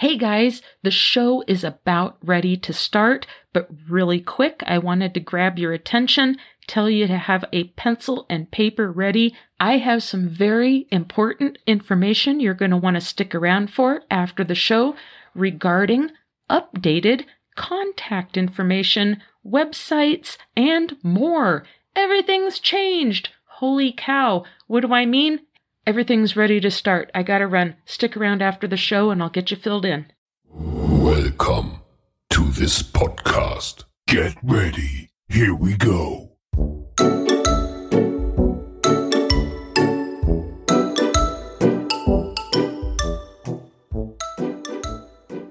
Hey guys, the show is about ready to start, but really quick, I wanted to grab your attention, tell you to have a pencil and paper ready. I have some very important information you're going to want to stick around for after the show regarding updated contact information, websites, and more. Everything's changed. Holy cow. What do I mean? Everything's ready to start. I gotta run. Stick around after the show and I'll get you filled in. Welcome to this podcast. Get ready. Here we go.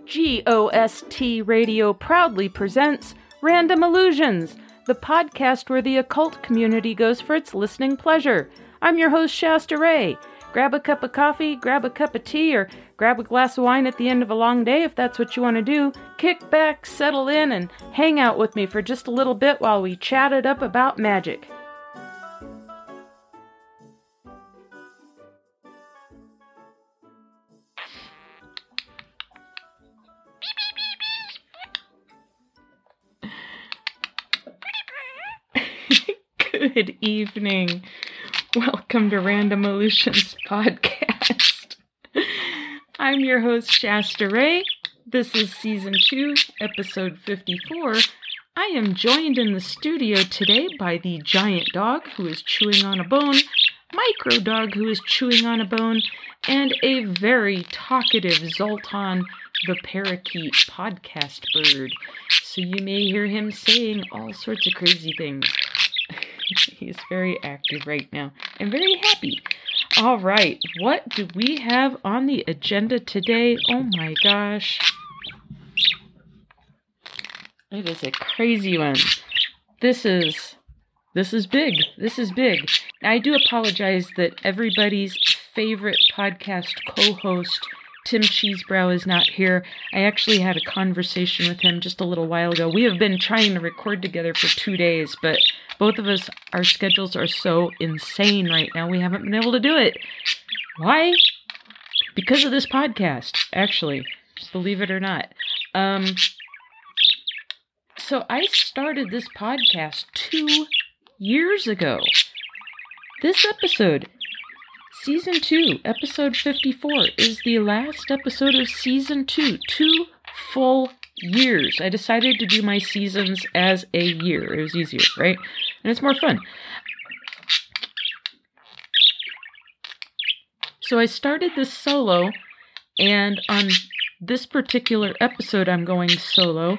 GOST Radio proudly presents Random Illusions, the podcast where the occult community goes for its listening pleasure. I'm your host, Shasta Re. Grab a cup of coffee, grab a cup of tea, or grab a glass of wine at the end of a long day if that's what you want to do. Kick back, settle in, and hang out with me for just a little bit while we chat it up about magic. Good evening. Welcome to Random Illusions Podcast. I'm your host, Shasta Re. This is season two, episode 54. I am joined in the studio today by the giant dog who is chewing on a bone, micro dog who is chewing on a bone, and a very talkative Zoltan the parakeet podcast bird. So you may hear him saying all sorts of crazy things. He's very active right now and very happy. All right, what do we have on the agenda today? Oh my gosh. It is a crazy one. This is this is big. This is big. I do apologize that everybody's favorite podcast co-host Tim Cheesebrow is not here. I actually had a conversation with him just a little while ago. We have been trying to record together for 2 days, but both of us, our schedules are so insane right now, we haven't been able to do it. Why? Because of this podcast, actually, believe it or not. Um, so I started this podcast two years ago. This episode, season two, episode 54, is the last episode of season two. Two full years. I decided to do my seasons as a year. It was easier, right? And it's more fun. So I started this solo, and on this particular episode, I'm going solo,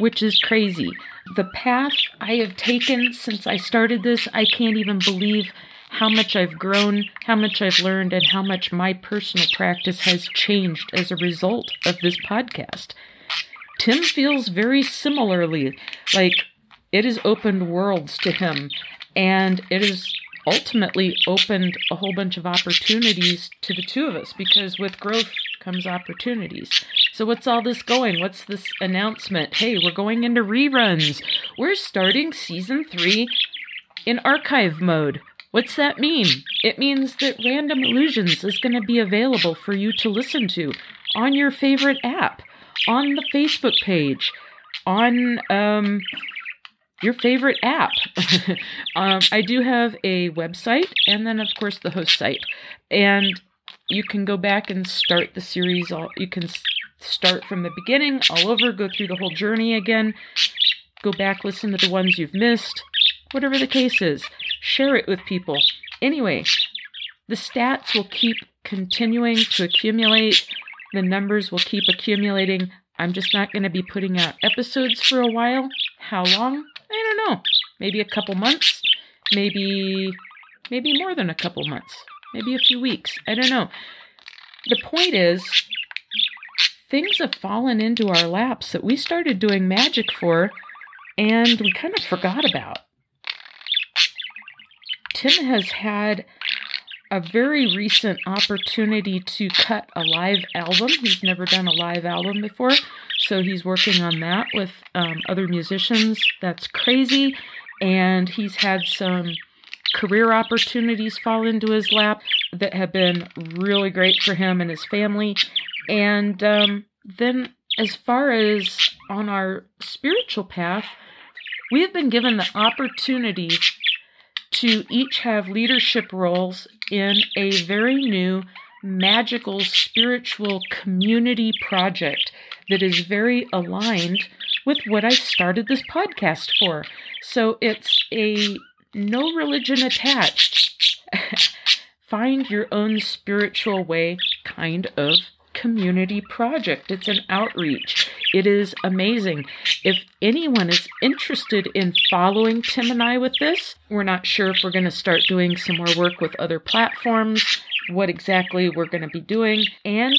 which is crazy. The path I have taken since I started this, I can't even believe how much I've grown, how much I've learned, and how much my personal practice has changed as a result of this podcast. Tim feels very similarly. Like it has opened worlds to him, and it has ultimately opened a whole bunch of opportunities to the two of us because with growth comes opportunities. So, what's all this going? What's this announcement? Hey, we're going into reruns. We're starting season three in archive mode. What's that mean? It means that Random Illusions is going to be available for you to listen to on your favorite app on the Facebook page, on um, your favorite app. um, I do have a website and then, of course, the host site. And you can go back and start the series. All, you can start from the beginning all over, go through the whole journey again, go back, listen to the ones you've missed, whatever the case is. Share it with people. Anyway, the stats will keep continuing to accumulate the numbers will keep accumulating. I'm just not going to be putting out episodes for a while. How long? I don't know. Maybe a couple months. Maybe maybe more than a couple months. Maybe a few weeks. I don't know. The point is things have fallen into our laps that we started doing magic for and we kind of forgot about. Tim has had a very recent opportunity to cut a live album. He's never done a live album before, so he's working on that with um, other musicians. That's crazy. And he's had some career opportunities fall into his lap that have been really great for him and his family. And um, then, as far as on our spiritual path, we have been given the opportunity to each have leadership roles in a very new magical spiritual community project that is very aligned with what I started this podcast for. So it's a no religion attached, find your own spiritual way kind of community project. It's an outreach. It is amazing. If anyone is interested in following Tim and I with this, we're not sure if we're going to start doing some more work with other platforms, what exactly we're going to be doing, and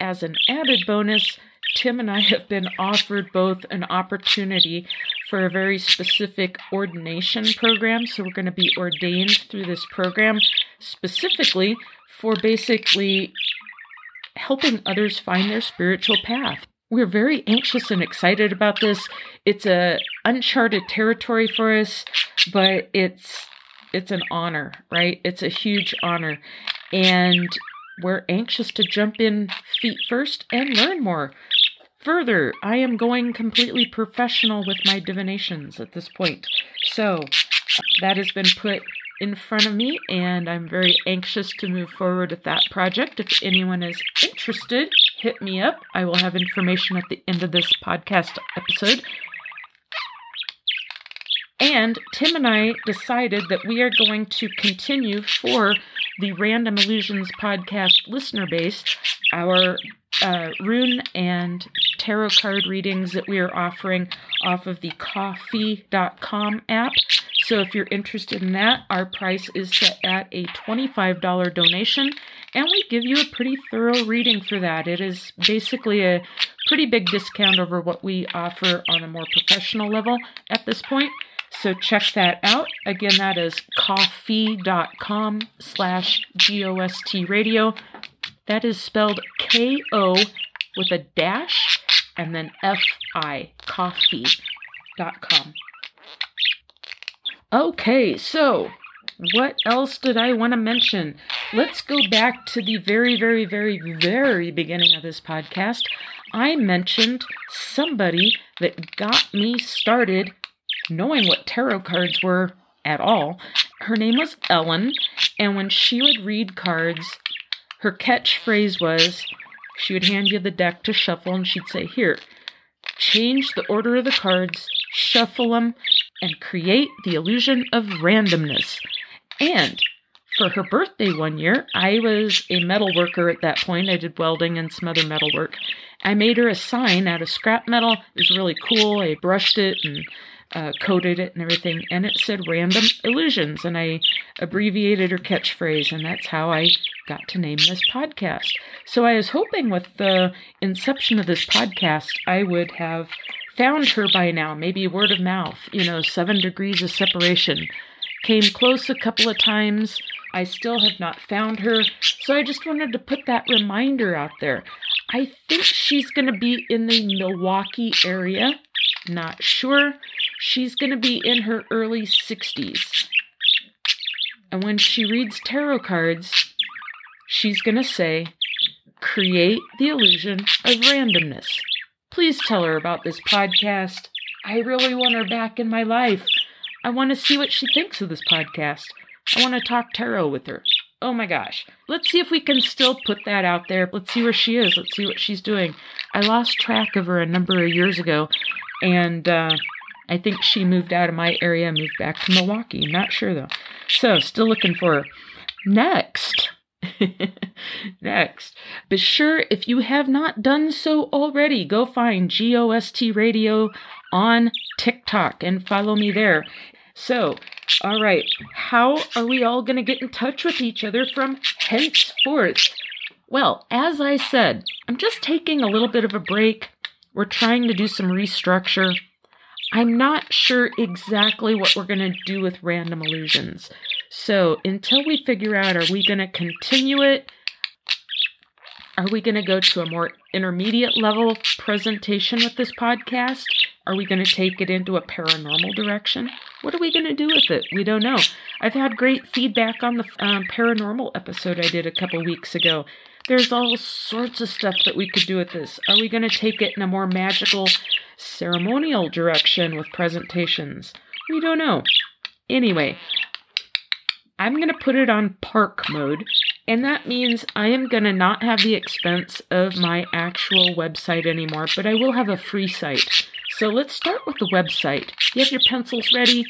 as an added bonus, Tim and I have been offered both an opportunity for a very specific ordination program. So, we're going to be ordained through this program specifically for basically helping others find their spiritual path. We're very anxious and excited about this. It's a uncharted territory for us, but it's it's an honor, right? It's a huge honor. And we're anxious to jump in feet first and learn more. Further, I am going completely professional with my divinations at this point. So, that has been put in front of me, and I'm very anxious to move forward with that project. If anyone is interested, hit me up. I will have information at the end of this podcast episode. And Tim and I decided that we are going to continue for the Random Illusions podcast listener base our uh, rune and tarot card readings that we are offering off of the ko-fi.com app. So if you're interested in that, our price is set at a $25 donation, and we give you a pretty thorough reading for that. It is basically a pretty big discount over what we offer on a more professional level at this point. So check that out. Again, that is ko-fi.com slash G-O-S-T radio. That is spelled K-O with a dash and then F-I, ko-fi.com. Okay, so what else did I want to mention? Let's go back to the very, very, very, very beginning of this podcast. I mentioned somebody that got me started knowing what tarot cards were at all. Her name was Ellen, and when she would read cards, her catchphrase was she would hand you the deck to shuffle, and she'd say, Here, change the order of the cards, shuffle them, and create the illusion of randomness. And for her birthday one year, I was a metal worker at that point. I did welding and some other metal work. I made her a sign out of scrap metal. It was really cool. I brushed it and uh, it and everything, and it said random illusions. And I abbreviated her catchphrase, and that's how I got to name this podcast. So I was hoping with the inception of this podcast, I would have found her by now, maybe word of mouth, you know, seven degrees of separation. Came close a couple of times. I still have not found her. So I just wanted to put that reminder out there. I think she's going to be in the Milwaukee area. Not sure. She's going to be in her early 60s. And when she reads tarot cards, she's going to say, create the illusion of randomness. Please tell her about this podcast. I really want her back in my life. I want to see what she thinks of this podcast. I want to talk tarot with her. Oh my gosh. Let's see if we can still put that out there. Let's see where she is. Let's see what she's doing. I lost track of her a number of years ago, and uh, I think she moved out of my area moved back to Milwaukee. Not sure though. So, still looking for her. Next. Next. Be sure if you have not done so already, go find GOST Radio on TikTok and follow me there. So, all right, how are we all going to get in touch with each other from henceforth? Well, as I said, I'm just taking a little bit of a break. We're trying to do some restructure. I'm not sure exactly what we're going to do with random illusions. So until we figure out, are we going to continue it? Are we going to go to a more intermediate level presentation with this podcast? Are we going to take it into a paranormal direction? What are we going to do with it? We don't know. I've had great feedback on the um, paranormal episode I did a couple weeks ago. There's all sorts of stuff that we could do with this. Are we going to take it in a more magical, ceremonial direction with presentations? We don't know. Anyway, I'm going to put it on park mode, and that means I am going to not have the expense of my actual website anymore, but I will have a free site. So let's start with the website. You have your pencils ready?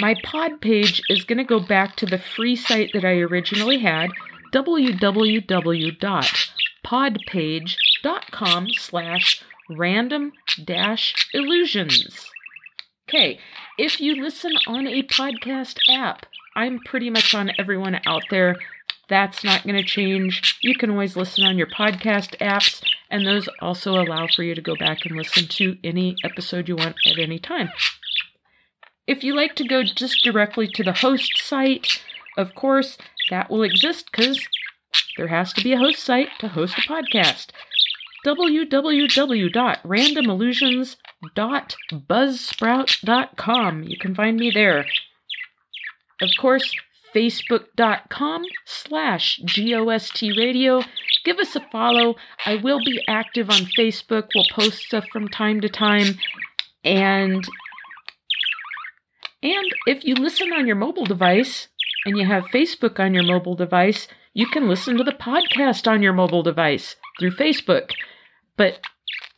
My pod page is going to go back to the free site that I originally had, www.podpage.com slash random dash illusions. Okay, if you listen on a podcast app, I'm pretty much on everyone out there. That's not going to change. You can always listen on your podcast apps, and those also allow for you to go back and listen to any episode you want at any time. If you like to go just directly to the host site, of course, that will exist because there has to be a host site to host a podcast www.randomillusions.buzzsprout.com. You can find me there. Of course, facebook.com slash GOST radio. Give us a follow. I will be active on Facebook. We'll post stuff from time to time. And and if you listen on your mobile device and you have Facebook on your mobile device, you can listen to the podcast on your mobile device through Facebook, but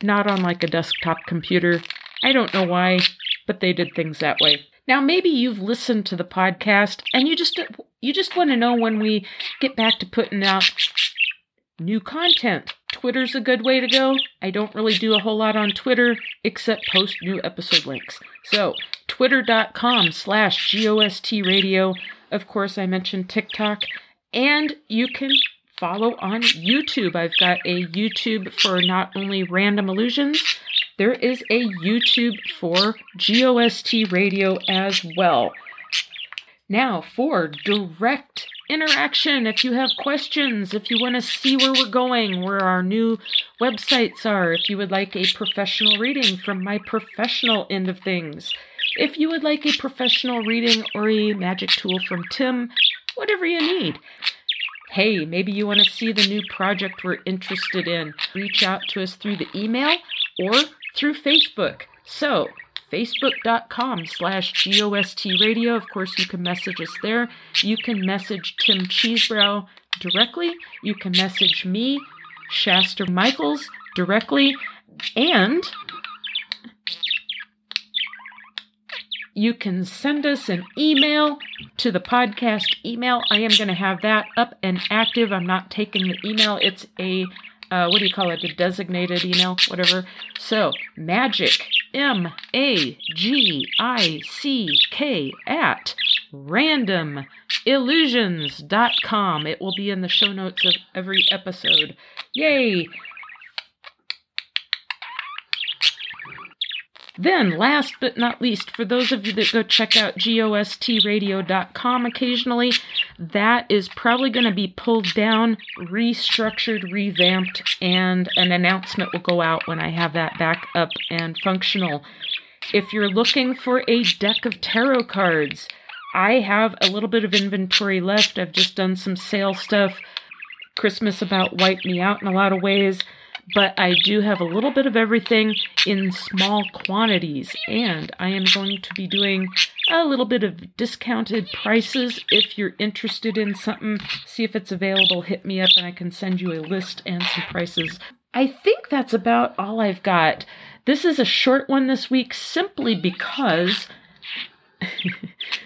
not on like a desktop computer. I don't know why, but they did things that way. Now maybe you've listened to the podcast and you just you just want to know when we get back to putting out new content. Twitter's a good way to go. I don't really do a whole lot on Twitter except post new episode links. So, twitter.com slash GOST radio. Of course, I mentioned TikTok. And you can follow on YouTube. I've got a YouTube for not only random illusions, there is a YouTube for GOST radio as well. Now, for direct interaction, if you have questions, if you want to see where we're going, where our new websites are, if you would like a professional reading from my professional end of things, if you would like a professional reading or a magic tool from Tim, whatever you need. Hey, maybe you want to see the new project we're interested in. Reach out to us through the email or through Facebook. So, facebook.com slash GOST radio. Of course, you can message us there. You can message Tim Cheesebrow directly. You can message me, Shasta Michaels, directly. And you can send us an email to the podcast email. I am going to have that up and active. I'm not taking the email, it's a uh, what do you call it? A designated email, whatever. So, magic, M A G I C K, at randomillusions.com. It will be in the show notes of every episode. Yay! Then, last but not least, for those of you that go check out GOSTradio.com occasionally, that is probably going to be pulled down, restructured, revamped, and an announcement will go out when I have that back up and functional. If you're looking for a deck of tarot cards, I have a little bit of inventory left. I've just done some sale stuff. Christmas about wiped me out in a lot of ways but I do have a little bit of everything in small quantities, and I am going to be doing a little bit of discounted prices. If you're interested in something, see if it's available, hit me up, and I can send you a list and some prices. I think that's about all I've got. This is a short one this week simply because.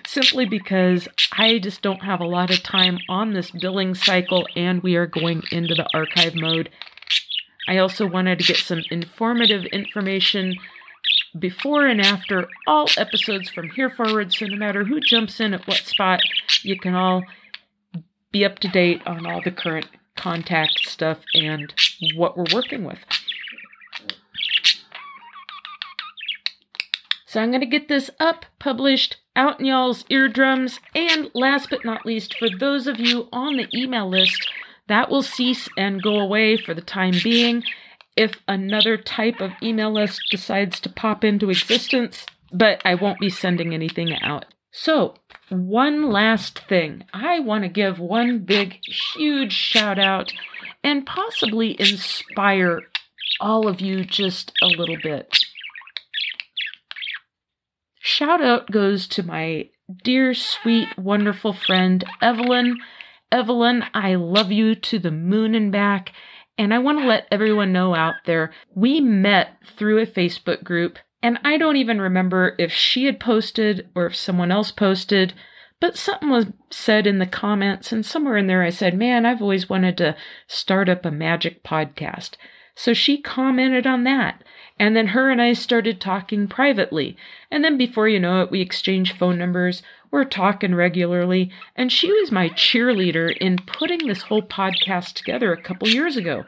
simply because I just don't have a lot of time on this billing cycle and we are going into the archive mode I also wanted to get some informative information before and after all episodes from here forward, so no matter who jumps in at what spot, you can all be up to date on all the current contact stuff and what we're working with. So I'm going to get this up, published, out in y'all's eardrums, and last but not least, for those of you on the email list, that will cease and go away for the time being if another type of email list decides to pop into existence, but I won't be sending anything out. So, one last thing. I want to give one big, huge shout out and possibly inspire all of you just a little bit. Shout out goes to my dear, sweet, wonderful friend, Evelyn. Evelyn, I love you to the moon and back. And I want to let everyone know out there we met through a Facebook group, and I don't even remember if she had posted or if someone else posted, but something was said in the comments, and somewhere in there I said, Man, I've always wanted to start up a magic podcast. So she commented on that. And then her and I started talking privately. And then before you know it, we exchanged phone numbers. We're talking regularly. And she was my cheerleader in putting this whole podcast together a couple years ago.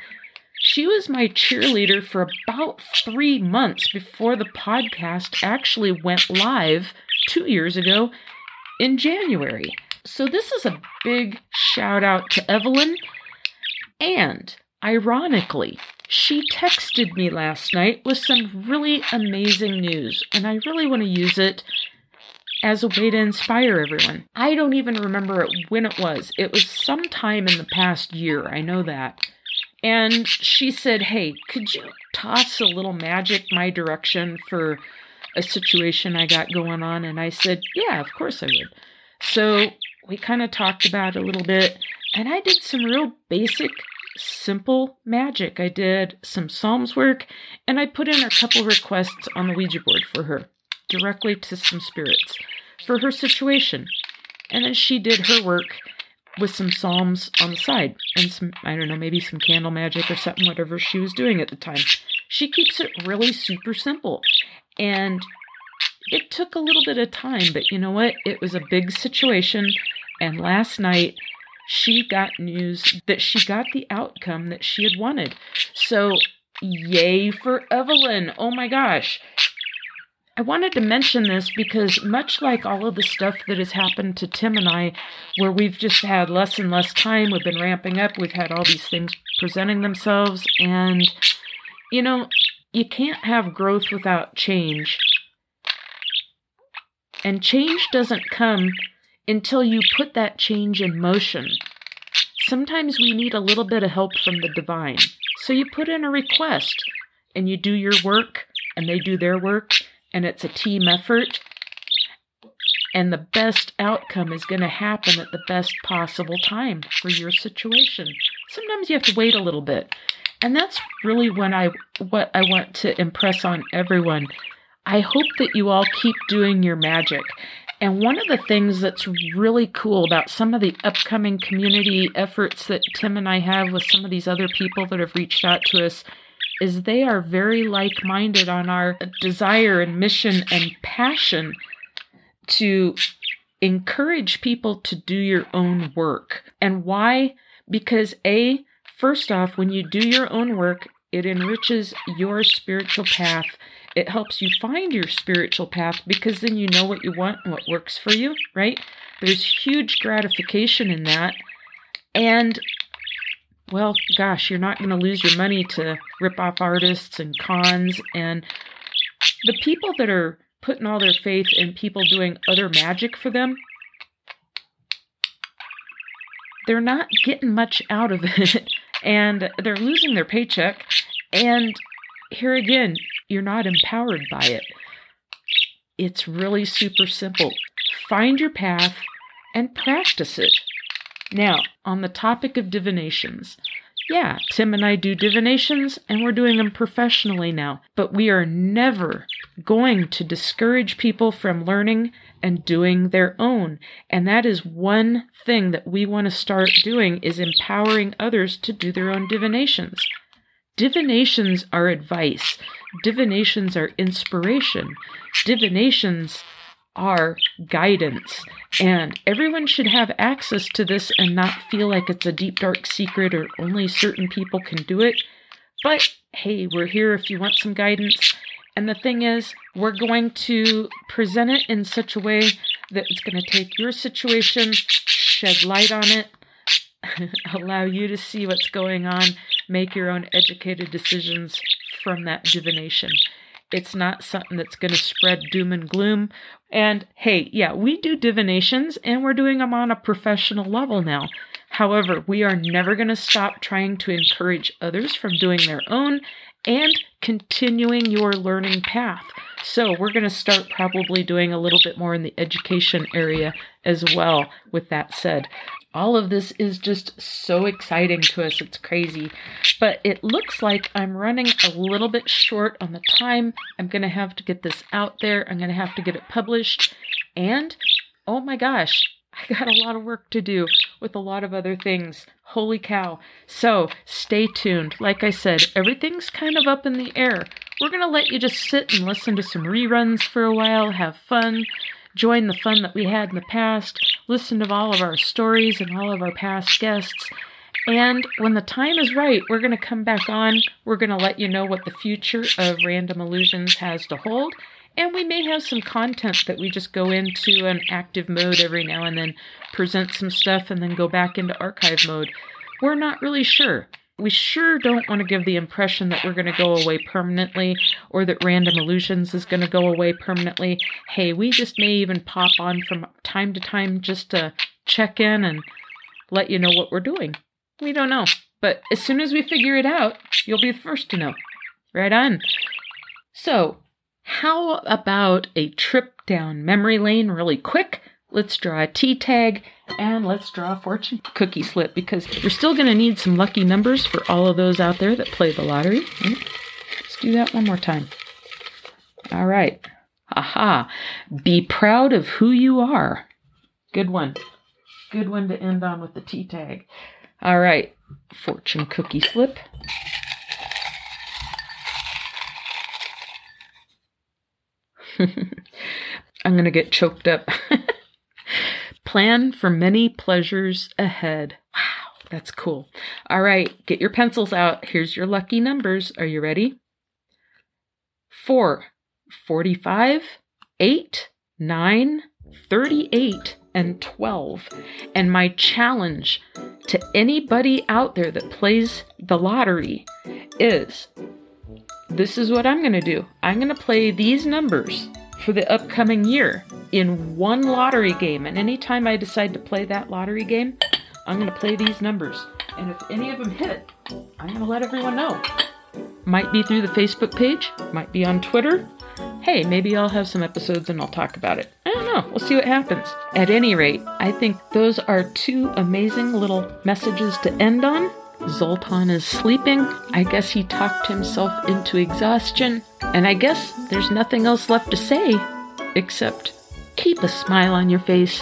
She was my cheerleader for about three months before the podcast actually went live two years ago in January. So, this is a big shout out to Evelyn. And ironically, she texted me last night with some really amazing news, and I really want to use it as a way to inspire everyone. I don't even remember when it was. It was sometime in the past year, I know that. And she said, Hey, could you toss a little magic my direction for a situation I got going on? And I said, Yeah, of course I would. So we kind of talked about it a little bit, and I did some real basic simple magic. I did some Psalms work and I put in a couple requests on the Ouija board for her, directly to some spirits, for her situation. And then she did her work with some Psalms on the side and some, I don't know, maybe some candle magic or something, whatever she was doing at the time. She keeps it really super simple. And it took a little bit of time, but you know what? It was a big situation. And last night, she got news that she got the outcome that she had wanted. So, yay for Evelyn. Oh my gosh. I wanted to mention this because, much like all of the stuff that has happened to Tim and I, where we've just had less and less time, we've been ramping up, we've had all these things presenting themselves, and you know, you can't have growth without change. And change doesn't come until you put that change in motion. Sometimes we need a little bit of help from the divine. So you put in a request and you do your work and they do their work and it's a team effort. And the best outcome is going to happen at the best possible time for your situation. Sometimes you have to wait a little bit. And that's really when I what I want to impress on everyone. I hope that you all keep doing your magic. And one of the things that's really cool about some of the upcoming community efforts that Tim and I have with some of these other people that have reached out to us is they are very like minded on our desire and mission and passion to encourage people to do your own work. And why? Because A, first off, when you do your own work, it enriches your spiritual path it helps you find your spiritual path because then you know what you want and what works for you, right? There's huge gratification in that. And, well, gosh, you're not going to lose your money to rip off artists and cons. And the people that are putting all their faith in people doing other magic for them, they're not getting much out of it. and they're losing their paycheck. And here again, you're not empowered by it. It's really super simple. Find your path and practice it. Now, on the topic of divinations, yeah, Tim and I do divinations and we're doing them professionally now, but we are never going to discourage people from learning and doing their own. And that is one thing that we want to start doing is empowering others to do their own divinations. Divinations are advice. Divinations are inspiration. Divinations are guidance. And everyone should have access to this and not feel like it's a deep, dark secret or only certain people can do it. But hey, we're here if you want some guidance. And the thing is, we're going to present it in such a way that it's going to take your situation, shed light on it, allow you to see what's going on, make your own educated decisions from that divination. It's not something that's going to spread doom and gloom. And hey, yeah, we do divinations and we're doing them on a professional level now. However, we are never going to stop trying to encourage others from doing their own and continuing your learning path. So, we're going to start probably doing a little bit more in the education area as well, with that said. All of this is just so exciting to us. It's crazy. But it looks like I'm running a little bit short on the time. I'm going to have to get this out there. I'm going to have to get it published. And oh my gosh, I got a lot of work to do with a lot of other things. Holy cow. So stay tuned. Like I said, everything's kind of up in the air. We're going to let you just sit and listen to some reruns for a while, have fun, join the fun that we had in the past, listen to all of our stories and all of our past guests. And when the time is right, we're going to come back on. We're going to let you know what the future of Random Illusions has to hold and we may have some content that we just go into an active mode every now and then, present some stuff, and then go back into archive mode. We're not really sure. We sure don't want to give the impression that we're going to go away permanently or that Random Illusions is going to go away permanently. Hey, we just may even pop on from time to time just to check in and let you know what we're doing. We don't know. But as soon as we figure it out, you'll be the first to know. Right on. So, how about a trip down memory lane really quick? Let's draw a tea tag and let's draw a fortune cookie slip because we're still going to need some lucky numbers for all of those out there that play the lottery. Let's do that one more time. All right. Aha. Be proud of who you are. Good one. Good one to end on with the tea tag. All right. Fortune cookie slip. I'm going to get choked up. Plan for many pleasures ahead. Wow, that's cool. All right, get your pencils out. Here's your lucky numbers. Are you ready? 4, 45, 8, 9, 38, and 12. And my challenge to anybody out there that plays the lottery is this is what I'm going to do. I'm going to play these numbers for the upcoming year in one lottery game. And anytime I decide to play that lottery game, I'm going to play these numbers. And if any of them hit, I'm going to let everyone know. Might be through the Facebook page, might be on Twitter. Hey, maybe I'll have some episodes and I'll talk about it. I don't know. We'll see what happens. At any rate, I think those are two amazing little messages to end on. Zoltan is sleeping. I guess he talked himself into exhaustion. And I guess there's nothing else left to say except keep a smile on your face,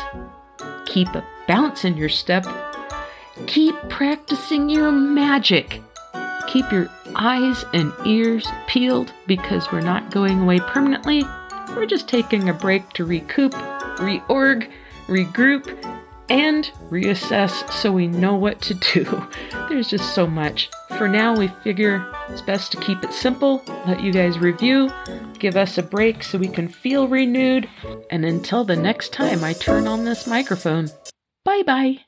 keep a bounce in your step, keep practicing your magic. Keep your eyes and ears peeled because we're not going away permanently. We're just taking a break to recoup, reorg, regroup, and reassess so we know what to do. There's just so much. For now, we figure it's best to keep it simple, let you guys review, give us a break so we can feel renewed, and until the next time I turn on this microphone, bye bye.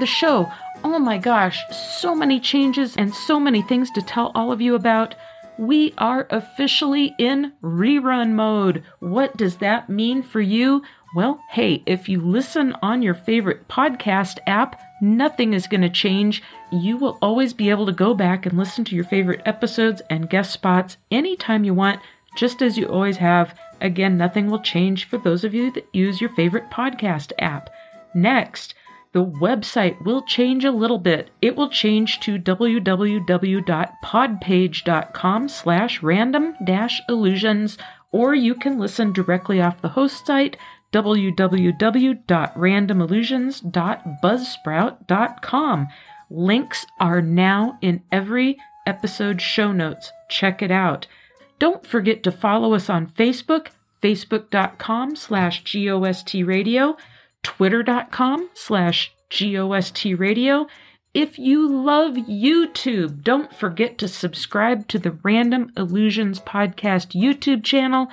The show. Oh my gosh, so many changes and so many things to tell all of you about. We are officially in rerun mode. What does that mean for you? Well, hey, if you listen on your favorite podcast app, nothing is going to change. You will always be able to go back and listen to your favorite episodes and guest spots anytime you want, just as you always have. Again, nothing will change for those of you that use your favorite podcast app. Next, the website will change a little bit. It will change to www.podpage.com slash random dash illusions, or you can listen directly off the host site, www.randomillusions.buzzsprout.com. Links are now in every episode show notes. Check it out. Don't forget to follow us on Facebook, facebook.com slash gostradio, twitter.com slash gostradio. If you love YouTube, don't forget to subscribe to the Random Illusions Podcast YouTube channel,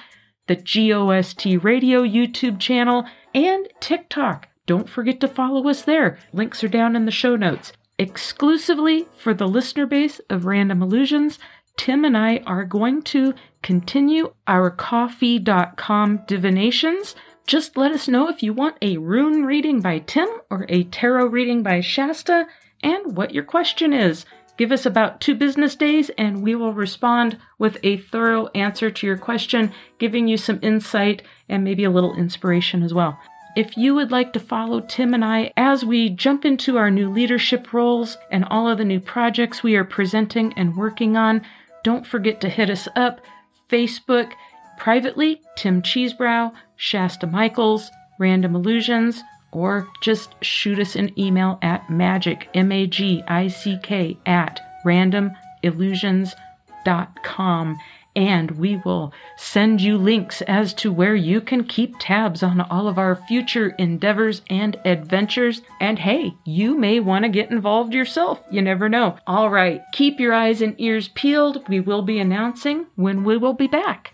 the GOST Radio YouTube channel, and TikTok. Don't forget to follow us there. Links are down in the show notes. Exclusively for the listener base of Random Illusions, Tim and I are going to continue our ko-fi.com divinations. Just let us know if you want a rune reading by Tim or a tarot reading by Shasta and what your question is. Give us about two business days and we will respond with a thorough answer to your question, giving you some insight and maybe a little inspiration as well. If you would like to follow Tim and I as we jump into our new leadership roles and all of the new projects we are presenting and working on, don't forget to hit us up Facebook, privately, Tim Cheesebrow, Shasta Michaels, Random Illusions, or just shoot us an email at magic, M A G I C K, at randomillusions.com and we will send you links as to where you can keep tabs on all of our future endeavors and adventures. And hey, you may want to get involved yourself. You never know. All right, keep your eyes and ears peeled. We will be announcing when we will be back.